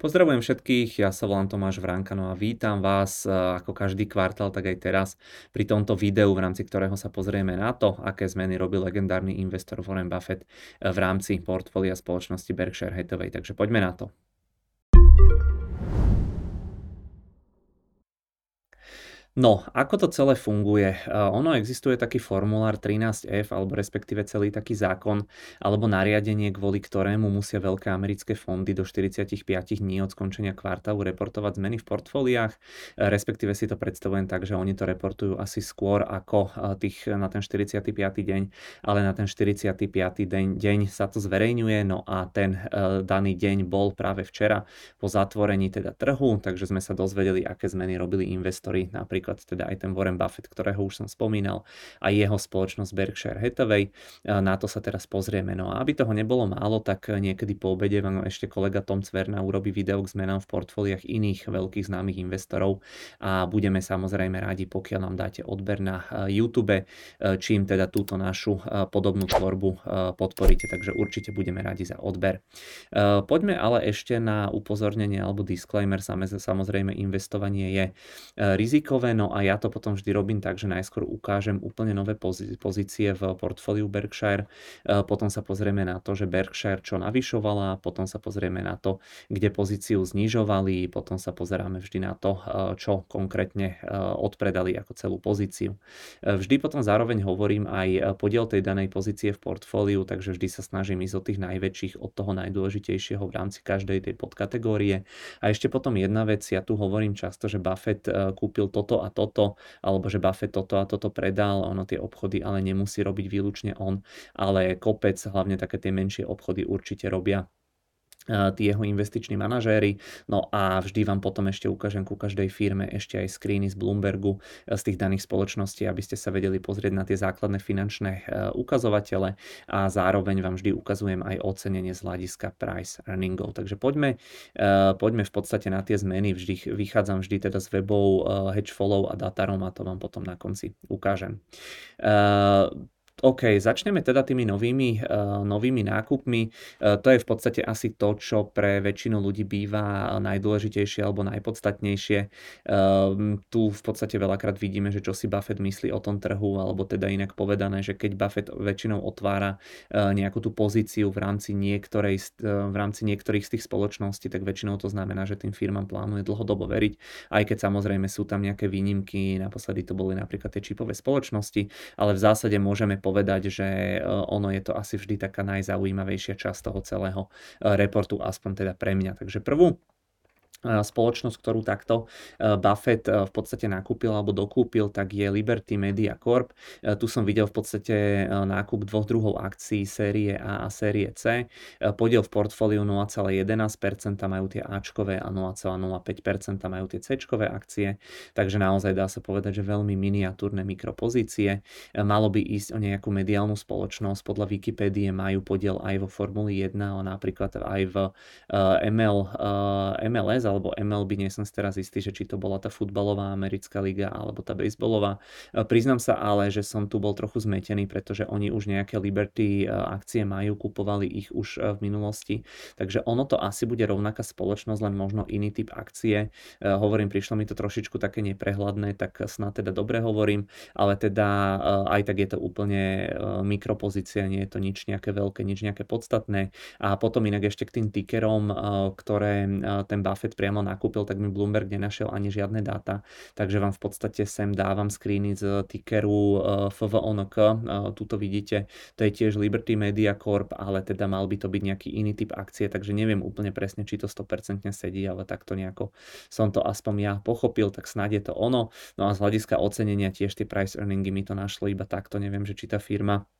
Pozdravujem všetkých, ja sa volám Tomáš Vránkano a vítam vás ako každý kvartál, tak aj teraz pri tomto videu, v rámci ktorého sa pozrieme na to, aké zmeny robil legendárny investor Warren Buffett v rámci portfólia spoločnosti Berkshire Hathaway. Takže poďme na to. No, ako to celé funguje? Ono existuje taký formulár 13F, alebo respektíve celý taký zákon, alebo nariadenie, kvôli ktorému musia veľké americké fondy do 45 dní od skončenia kvartálu reportovať zmeny v portfóliách, respektíve si to predstavujem tak, že oni to reportujú asi skôr ako tých na ten 45. deň, ale na ten 45. deň, deň sa to zverejňuje, no a ten daný deň bol práve včera po zatvorení teda trhu, takže sme sa dozvedeli, aké zmeny robili investori napríklad napríklad teda aj ten Warren Buffett, ktorého už som spomínal, a jeho spoločnosť Berkshire Hathaway. Na to sa teraz pozrieme. No a aby toho nebolo málo, tak niekedy po obede vám ešte kolega Tom Cverna urobí video k zmenám v portfóliách iných veľkých známych investorov a budeme samozrejme rádi, pokiaľ nám dáte odber na YouTube, čím teda túto našu podobnú tvorbu podporíte. Takže určite budeme radi za odber. Poďme ale ešte na upozornenie alebo disclaimer. Samozrejme investovanie je rizikové, no a ja to potom vždy robím tak, že najskôr ukážem úplne nové pozície v portfóliu Berkshire, e, potom sa pozrieme na to, že Berkshire čo navyšovala, potom sa pozrieme na to, kde pozíciu znižovali, potom sa pozeráme vždy na to, e, čo konkrétne e, odpredali ako celú pozíciu. Vždy potom zároveň hovorím aj podiel tej danej pozície v portfóliu, takže vždy sa snažím ísť od tých najväčších, od toho najdôležitejšieho v rámci každej tej podkategórie. A ešte potom jedna vec, ja tu hovorím často, že Buffett kúpil toto a toto, alebo že Buffett toto a toto predal, ono tie obchody ale nemusí robiť výlučne on, ale kopec, hlavne také tie menšie obchody určite robia tí jeho investiční manažéri. No a vždy vám potom ešte ukážem ku každej firme ešte aj screeny z Bloombergu z tých daných spoločností, aby ste sa vedeli pozrieť na tie základné finančné ukazovatele a zároveň vám vždy ukazujem aj ocenenie z hľadiska price earningov. Takže poďme, poďme v podstate na tie zmeny. Vždy vychádzam vždy teda z webov Hedgefollow a Datarom a to vám potom na konci ukážem. OK, začneme teda tými novými, uh, novými nákupmi. Uh, to je v podstate asi to, čo pre väčšinu ľudí býva najdôležitejšie alebo najpodstatnejšie. Uh, tu v podstate veľakrát vidíme, že čo si Buffett myslí o tom trhu, alebo teda inak povedané, že keď Buffett väčšinou otvára nejakú tú pozíciu v rámci, niektorej, v rámci niektorých z tých spoločností, tak väčšinou to znamená, že tým firmám plánuje dlhodobo veriť, aj keď samozrejme sú tam nejaké výnimky, naposledy to boli napríklad tie čipové spoločnosti, ale v zásade môžeme povedať, povedať, že e, ono je to asi vždy taká najzaujímavejšia časť toho celého e, reportu, aspoň teda pre mňa. Takže prvú spoločnosť, ktorú takto e, Buffett e, v podstate nakúpil alebo dokúpil, tak je Liberty Media Corp. E, tu som videl v podstate nákup dvoch druhov akcií série A a série C. Podiel v portfóliu 0,11% majú tie Ačkové a 0,05% majú tie Cčkové akcie, takže naozaj dá sa povedať, že veľmi miniatúrne mikropozície. Malo by ísť o nejakú mediálnu spoločnosť, podľa Wikipédie majú podiel aj vo Formuli 1, ale napríklad aj v ML, MLS alebo MLB, nie som si teraz istý, že či to bola tá futbalová americká liga alebo tá baseballová. E, priznám sa ale, že som tu bol trochu zmetený, pretože oni už nejaké Liberty e, akcie majú, kupovali ich už e, v minulosti, takže ono to asi bude rovnaká spoločnosť, len možno iný typ akcie. Hovorím, prišlo mi to trošičku také neprehľadné, tak snad teda dobre hovorím, ale teda aj tak je to úplne mikropozícia, nie je to nič nejaké veľké, nič nejaké podstatné. A potom inak ešte k tým tickerom, ktoré ten Buffett priamo nakúpil, tak mi Bloomberg nenašiel ani žiadne dáta, takže vám v podstate sem dávam screeny z tickeru eh, FVONK, eh, tuto vidíte, to je tiež Liberty Media Corp, ale teda mal by to byť nejaký iný typ akcie, takže neviem úplne presne, či to 100% sedí, ale takto nejako som to aspoň ja pochopil, tak snáď je to ono. No a z hľadiska ocenenia tiež tie price earningy mi to našlo iba takto, neviem, že či tá firma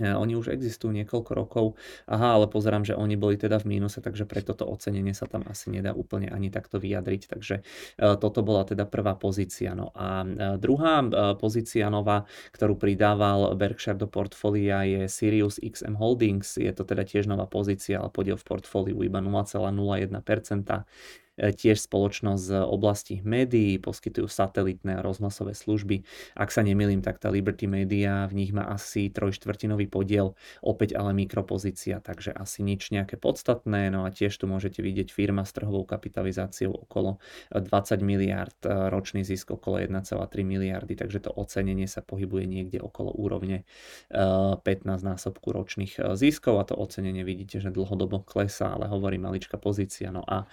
oni už existujú niekoľko rokov. Aha, ale pozerám, že oni boli teda v mínuse, takže pre toto ocenenie sa tam asi nedá úplne ani takto vyjadriť. Takže e, toto bola teda prvá pozícia. No a e, druhá pozícia nová, ktorú pridával Berkshire do portfólia je Sirius XM Holdings. Je to teda tiež nová pozícia, ale podiel v portfóliu iba 0,01%. Tiež spoločnosť z oblasti médií, poskytujú satelitné a rozhlasové služby. Ak sa nemýlim, tak tá Liberty Media v nich má asi trojštvrtinový podiel, opäť ale mikropozícia, takže asi nič nejaké podstatné. No a tiež tu môžete vidieť firma s trhovou kapitalizáciou okolo 20 miliard, ročný zisk okolo 1,3 miliardy, takže to ocenenie sa pohybuje niekde okolo úrovne 15 násobku ročných ziskov a to ocenenie vidíte, že dlhodobo klesá, ale hovorí maličká pozícia. No a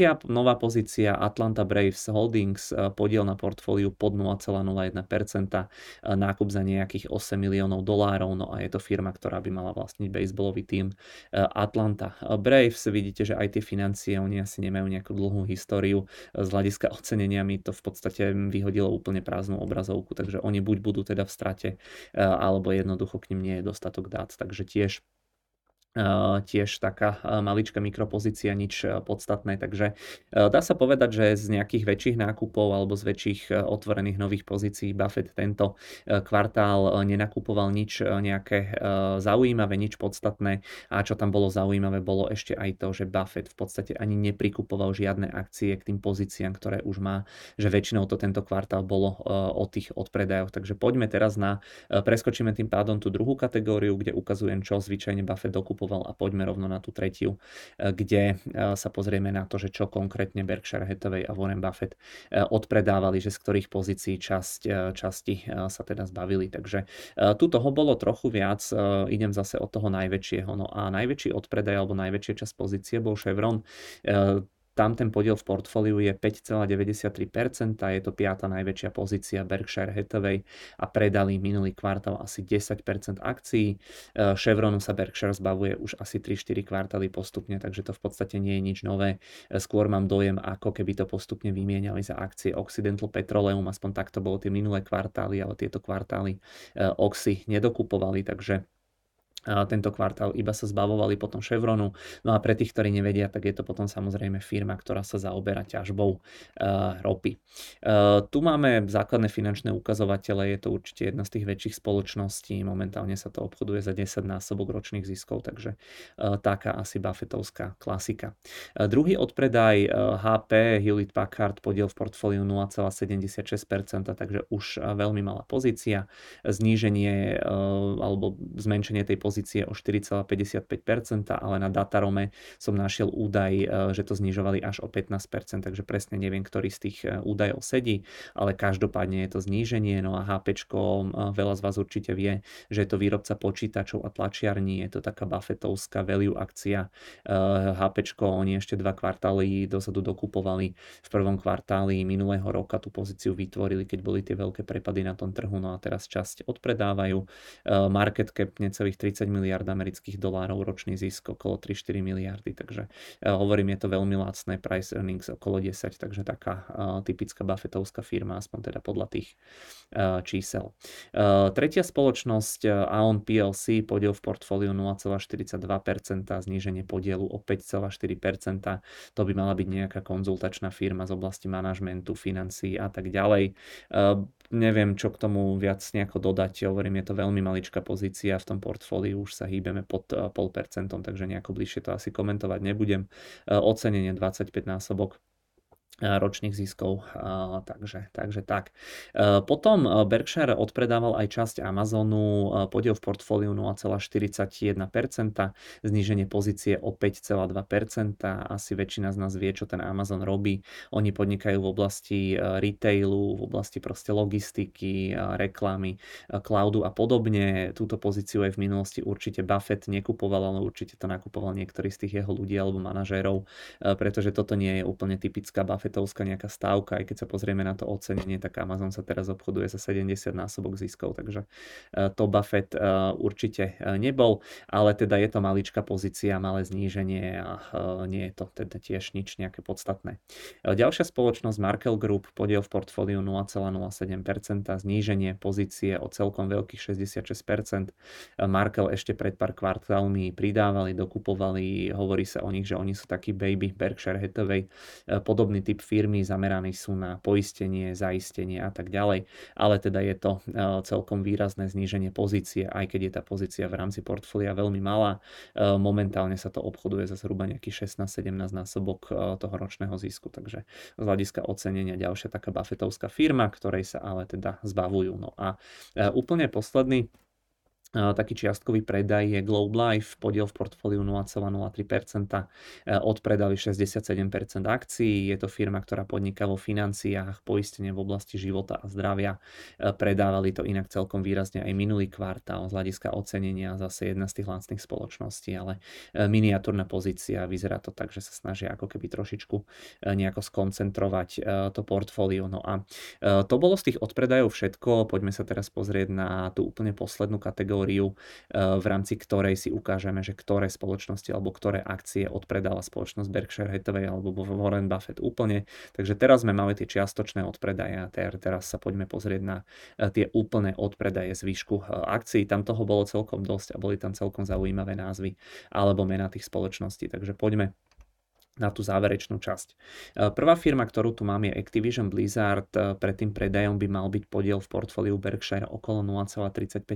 tretia nová pozícia Atlanta Braves Holdings, podiel na portfóliu pod 0,01%, nákup za nejakých 8 miliónov dolárov, no a je to firma, ktorá by mala vlastniť baseballový tým Atlanta Braves. Vidíte, že aj tie financie, oni asi nemajú nejakú dlhú históriu. Z hľadiska ocenenia mi to v podstate vyhodilo úplne prázdnu obrazovku, takže oni buď budú teda v strate, alebo jednoducho k ním nie je dostatok dát. Takže tiež tiež taká maličká mikropozícia, nič podstatné. Takže dá sa povedať, že z nejakých väčších nákupov alebo z väčších otvorených nových pozícií Buffett tento kvartál nenakupoval nič nejaké zaujímavé, nič podstatné. A čo tam bolo zaujímavé, bolo ešte aj to, že Buffett v podstate ani neprikupoval žiadne akcie k tým pozíciám, ktoré už má, že väčšinou to tento kvartál bolo o tých odpredajoch. Takže poďme teraz na, preskočíme tým pádom tú druhú kategóriu, kde ukazujem, čo zvyčajne Buffett dokupoval nakupoval a poďme rovno na tú tretiu, e, kde e, sa pozrieme na to, že čo konkrétne Berkshire Hathaway a Warren Buffett e, odpredávali, že z ktorých pozícií časť, časti sa teda zbavili. Takže tu toho bolo trochu viac, idem zase od toho najväčšieho. No a najväčší odpredaj alebo najväčšia časť pozície bol Chevron tam ten podiel v portfóliu je 5,93%, je to piata najväčšia pozícia Berkshire Hathaway a predali minulý kvartál asi 10% akcií. E, Chevronu sa Berkshire zbavuje už asi 3-4 kvartály postupne, takže to v podstate nie je nič nové. E, skôr mám dojem, ako keby to postupne vymieniali za akcie Occidental Petroleum, aspoň takto bolo tie minulé kvartály, ale tieto kvartály e, Oxy nedokupovali, takže tento kvartál iba sa zbavovali potom Chevronu. No a pre tých, ktorí nevedia, tak je to potom samozrejme firma, ktorá sa zaoberá ťažbou uh, ropy. Uh, tu máme základné finančné ukazovatele, je to určite jedna z tých väčších spoločností, momentálne sa to obchoduje za 10 násobok ročných ziskov, takže uh, taká asi Buffettovská klasika. Uh, druhý odpredaj HP, Hewlett Packard, podiel v portfóliu 0,76%, takže už veľmi malá pozícia. Zníženie alebo zmenšenie tej pozície pozície o 4,55%, ale na Datarome som našiel údaj, e, že to znižovali až o 15%, takže presne neviem, ktorý z tých e, údajov sedí, ale každopádne je to zníženie. No a HP, e, veľa z vás určite vie, že je to výrobca počítačov a tlačiarní, je to taká Buffettovská value akcia. HP, oni ešte dva kvartály dozadu dokupovali v prvom kvartáli minulého roka tú pozíciu vytvorili, keď boli tie veľké prepady na tom trhu, no a teraz časť odpredávajú. Market cap necelých 30 30 miliard amerických dolárov ročný zisk okolo 3-4 miliardy, takže uh, hovorím, je to veľmi lacné, price earnings okolo 10, takže taká uh, typická Buffettovská firma, aspoň teda podľa tých uh, čísel. Tretia spoločnosť Aon PLC, podiel v portfóliu 0,42%, zníženie podielu o 5,4%, to by mala byť nejaká konzultačná firma z oblasti manažmentu, financií a tak ďalej neviem, čo k tomu viac nejako dodať. Hovorím, je to veľmi maličká pozícia v tom portfóliu, už sa hýbeme pod 0,5%, eh, takže nejako bližšie to asi komentovať nebudem. Eh, ocenenie 25 násobok ročných ziskov, takže, takže tak. Potom Berkshire odpredával aj časť Amazonu, podiel v portfóliu 0,41%, zníženie pozície o 5,2%, asi väčšina z nás vie, čo ten Amazon robí. Oni podnikajú v oblasti retailu, v oblasti proste logistiky, reklamy, cloudu a podobne. Túto pozíciu aj v minulosti určite Buffett nekupoval, ale určite to nakupoval niektorý z tých jeho ľudí alebo manažérov, pretože toto nie je úplne typická Buffett marketovská nejaká stávka, aj keď sa pozrieme na to ocenenie, tak Amazon sa teraz obchoduje za 70 násobok ziskov, takže e, to Buffett e, určite e, nebol, ale teda je to maličká pozícia, malé zníženie a nie je to teda tiež nič nejaké podstatné. Ďalšia spoločnosť Markel Group, podiel v portfóliu 0,07%, zníženie pozície o celkom veľkých 66%. Markel ešte pred pár kvartálmi pridávali, dokupovali, hovorí sa o nich, že oni sú taký baby Berkshire Hathaway, podobný typ firmy, zameraní sú na poistenie, zaistenie a tak ďalej, ale teda je to celkom výrazné zníženie pozície, aj keď je tá pozícia v rámci portfólia veľmi malá. Momentálne sa to obchoduje za zhruba nejaký 16-17 násobok toho ročného zisku, takže z hľadiska ocenenia ďalšia taká Buffettovská firma, ktorej sa ale teda zbavujú. No a úplne posledný taký čiastkový predaj je Globe Life, podiel v portfóliu 0,03%, e, odpredali 67% akcií, je to firma, ktorá podniká vo financiách, poistenie v oblasti života a zdravia, predávali to inak celkom výrazne aj minulý kvartál z hľadiska ocenenia, zase jedna z tých lacných spoločností, ale miniatúrna pozícia, vyzerá to tak, že sa snažia ako keby trošičku nejako skoncentrovať to portfólio. No a to bolo z tých odpredajov všetko, poďme sa teraz pozrieť na tú úplne poslednú kategóriu kategóriu, eh, v rámci ktorej si ukážeme, že ktoré spoločnosti alebo ktoré akcie odpredala spoločnosť Berkshire Hathaway alebo Warren Buffett úplne. Takže teraz sme mali tie čiastočné odpredaje a teraz sa poďme pozrieť na eh, tie úplné odpredaje z výšku eh, akcií. Tam toho bolo celkom dosť a boli tam celkom zaujímavé názvy alebo mena tých spoločností. Takže poďme na tú záverečnú časť. E, prvá firma, ktorú tu mám je Activision Blizzard. E, pred tým predajom by mal byť podiel v portfóliu Berkshire okolo 0,35%.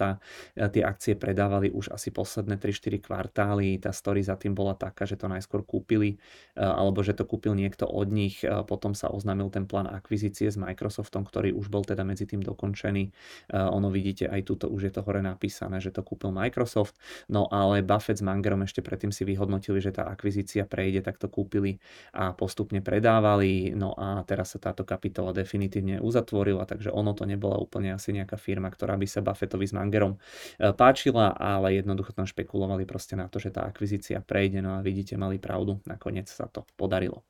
E, tie akcie predávali už asi posledné 3-4 kvartály. Tá story za tým bola taká, že to najskôr kúpili, alebo že to kúpil niekto od nich. Potom sa oznámil ten plán akvizície s Microsoftom, ktorý už bol teda medzi tým dokončený. Ono vidíte, aj tuto už je to hore napísané, že to kúpil Microsoft. No ale Buffett s Mangerom ešte predtým si vyhodnotili, že tá akvizícia prejde niekde takto kúpili a postupne predávali. No a teraz sa táto kapitola definitívne uzatvorila, takže ono to nebola úplne asi nejaká firma, ktorá by sa Buffettovi s Mangerom e, páčila, ale jednoducho tam špekulovali proste na to, že tá akvizícia prejde. No a vidíte, mali pravdu, nakoniec sa to podarilo.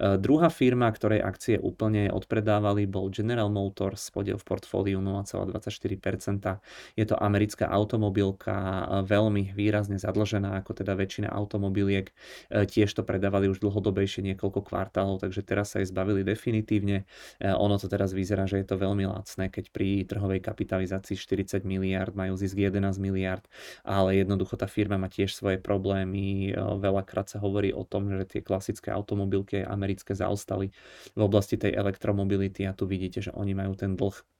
E, druhá firma, ktorej akcie úplne odpredávali, bol General Motors, podiel v portfóliu 0,24%. Je to americká automobilka, e, veľmi výrazne zadlžená, ako teda väčšina automobiliek. Tiež to predávali už dlhodobejšie niekoľko kvartálov, takže teraz sa jej zbavili definitívne. E, ono to teraz vyzerá, že je to veľmi lacné, keď pri trhovej kapitalizácii 40 miliard majú zisk 11 miliard, ale jednoducho tá firma má tiež svoje problémy. E, veľakrát sa hovorí o tom, že tie klasické automobilky americké zaostali v oblasti tej elektromobility a tu vidíte, že oni majú ten dlh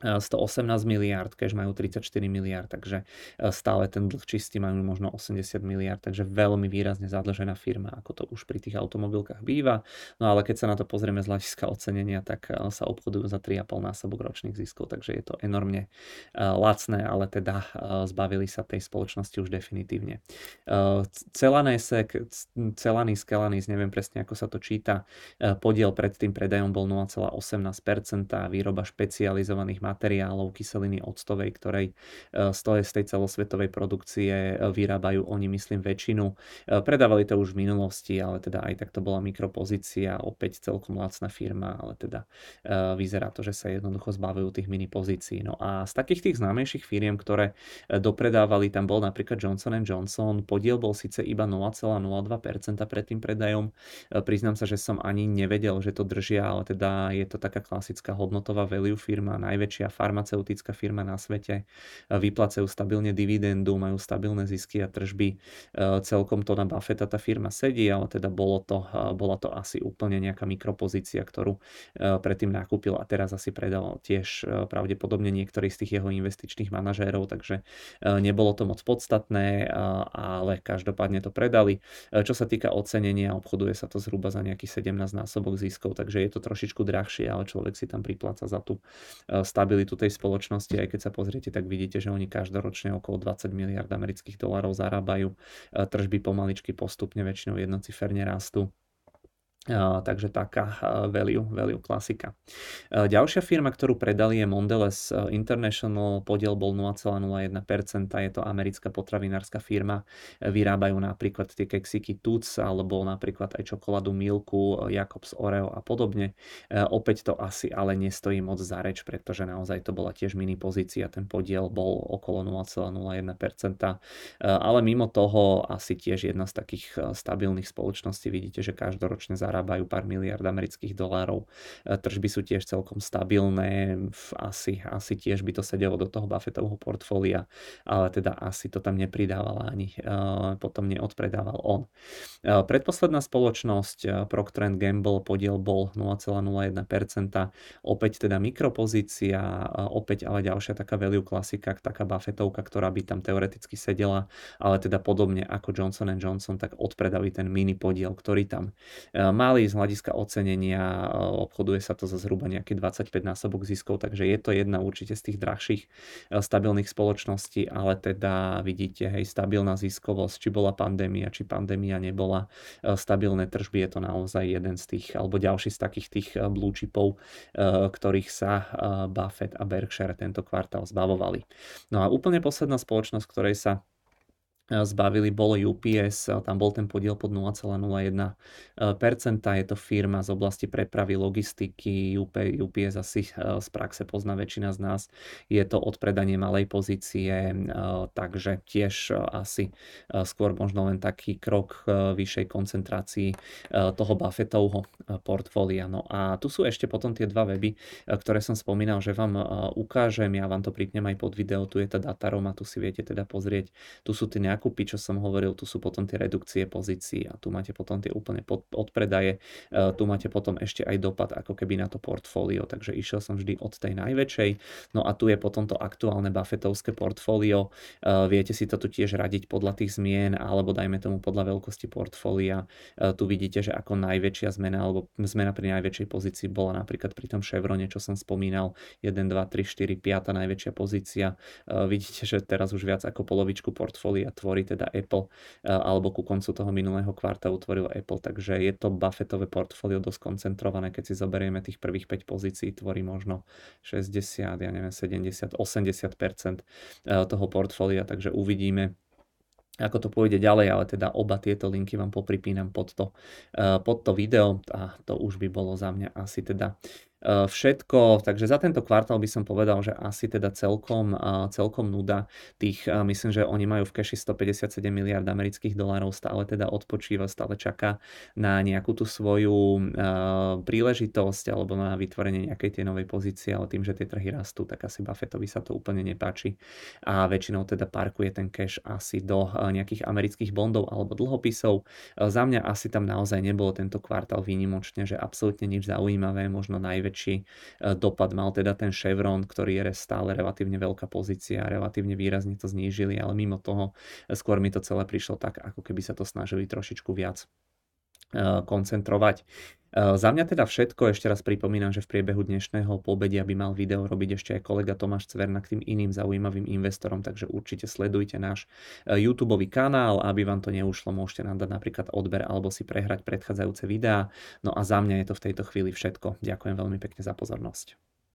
118 miliard, keď majú 34 miliard, takže e, stále ten dlh čistý majú možno 80 miliard, takže veľmi výrazne zadlžená firma, ako to už pri tých automobilkách býva. No ale keď sa na to pozrieme z hľadiska ocenenia, tak e, sa obchodujú za 3,5 násobok ročných ziskov, takže je to enormne e, lacné, ale teda zbavili sa tej spoločnosti už definitívne. Celanések, Celanis, Kelanis, neviem presne ako sa to číta, podiel pred tým predajom bol 0,18%, výroba špecializovaných materiálov, kyseliny octovej, ktorej e, z tej celosvetovej produkcie e, vyrábajú oni, myslím, väčšinu. E, predávali to už v minulosti, ale teda aj tak to bola mikropozícia, opäť celkom lacná firma, ale teda vyzerá to, že sa jednoducho zbavujú tých mini pozícií. No a z takých tých známejších firiem, ktoré dopredávali, tam bol napríklad Johnson Johnson, podiel bol síce iba 0,02% pred tým predajom. Priznám sa, že som ani nevedel, že to držia, ale teda je to taká klasická hodnotová value firma, najväčšia najväčšia farmaceutická firma na svete, vyplacajú stabilne dividendu, majú stabilné zisky a tržby. E, celkom to na Buffetta tá firma sedí, ale teda bolo to, e, bola to asi úplne nejaká mikropozícia, ktorú e, predtým nakúpil a teraz asi predal tiež pravdepodobne niektorý z tých jeho investičných manažérov, takže nebolo to moc podstatné, ale každopádne to predali. Čo sa týka ocenenia, obchoduje sa to zhruba za nejaký 17 násobok ziskov, takže je to trošičku drahšie, ale človek si tam pripláca za tú stabilitu stabilitu tej spoločnosti, aj keď sa pozriete, tak vidíte, že oni každoročne okolo 20 miliard amerických dolárov zarábajú. Tržby pomaličky postupne väčšinou jednociferne rastú takže taká value, value klasika. Ďalšia firma, ktorú predali je Mondelez International, podiel bol 0,01%, je to americká potravinárska firma, vyrábajú napríklad tie keksiky Tuc, alebo napríklad aj čokoládu Milku, Jacobs Oreo a podobne. Opäť to asi ale nestojí moc za reč, pretože naozaj to bola tiež mini pozícia, ten podiel bol okolo 0,01%, ale mimo toho asi tiež jedna z takých stabilných spoločností, vidíte, že každoročne zarábajú zarábajú pár miliard amerických dolárov. Tržby sú tiež celkom stabilné, asi, asi tiež by to sedelo do toho Buffettovho portfólia, ale teda asi to tam nepridával ani potom neodpredával on. Predposledná spoločnosť Procter Gamble podiel bol 0,01%, opäť teda mikropozícia, opäť ale ďalšia taká value klasika, taká Buffettovka, ktorá by tam teoreticky sedela, ale teda podobne ako Johnson Johnson, tak odpredali ten mini podiel, ktorý tam mali z hľadiska ocenenia, obchoduje sa to za zhruba nejaký 25 násobok ziskov, takže je to jedna určite z tých drahších stabilných spoločností, ale teda vidíte, hej, stabilná ziskovosť, či bola pandémia, či pandémia nebola, stabilné tržby je to naozaj jeden z tých, alebo ďalší z takých tých blue chipov, ktorých sa Buffett a Berkshire tento kvartál zbavovali. No a úplne posledná spoločnosť, ktorej sa zbavili, bolo UPS, tam bol ten podiel pod 0,01%. Je to firma z oblasti prepravy, logistiky, UPS asi z praxe pozná väčšina z nás. Je to odpredanie malej pozície, takže tiež asi skôr možno len taký krok vyššej koncentrácii toho Buffettovho portfólia. No a tu sú ešte potom tie dva weby, ktoré som spomínal, že vám ukážem, ja vám to pripnem aj pod video, tu je tá datarom a tu si viete teda pozrieť, tu sú tie nejaké nákupy, čo som hovoril, tu sú potom tie redukcie pozícií a tu máte potom tie úplne pod, odpredaje, e, tu máte potom ešte aj dopad ako keby na to portfólio, takže išiel som vždy od tej najväčšej, no a tu je potom to aktuálne Buffettovské portfólio, e, viete si to tu tiež radiť podľa tých zmien alebo dajme tomu podľa veľkosti portfólia, e, tu vidíte, že ako najväčšia zmena alebo zmena pri najväčšej pozícii bola napríklad pri tom Chevrone, čo som spomínal, 1, 2, 3, 4, 5 najväčšia pozícia, vidíte, že teraz už viac ako polovičku portfólia tvorí tvorí teda Apple, eh, alebo ku koncu toho minulého kvartálu tvoril Apple, takže je to Buffettové portfólio dosť koncentrované, keď si zoberieme tých prvých 5 pozícií, tvorí možno 60, ja neviem, 70, 80% eh, toho portfólia, takže uvidíme, ako to pôjde ďalej, ale teda oba tieto linky vám popripínam pod to, eh, pod to video a to už by bolo za mňa asi teda všetko, takže za tento kvartál by som povedal, že asi teda celkom, eh, celkom nuda. Tých, eh, myslím, že oni majú v keši 157 miliard amerických dolárov, stále teda odpočíva, stále čaká na nejakú tú svoju príležitosť alebo na vytvorenie nejakej tej novej pozície, ale tým, že tie trhy rastú, tak asi Buffettovi sa to úplne nepáči a väčšinou teda parkuje ten cash asi do nejakých amerických bondov alebo dlhopisov. Za mňa asi tam naozaj nebolo tento kvartál výnimočne, že absolútne nič zaujímavé, možno najväčšie najväčší e, dopad. Mal teda ten Chevron, ktorý je stále relatívne veľká pozícia, relatívne výrazne to znížili, ale mimo toho e, skôr mi to celé prišlo tak, ako keby sa to snažili trošičku viac koncentrovať. Za mňa teda všetko, ešte raz pripomínam, že v priebehu dnešného pobedia by mal video robiť ešte aj kolega Tomáš Cverna k tým iným zaujímavým investorom, takže určite sledujte náš YouTube kanál, aby vám to neušlo, môžete nám dať napríklad odber alebo si prehrať predchádzajúce videá. No a za mňa je to v tejto chvíli všetko. Ďakujem veľmi pekne za pozornosť.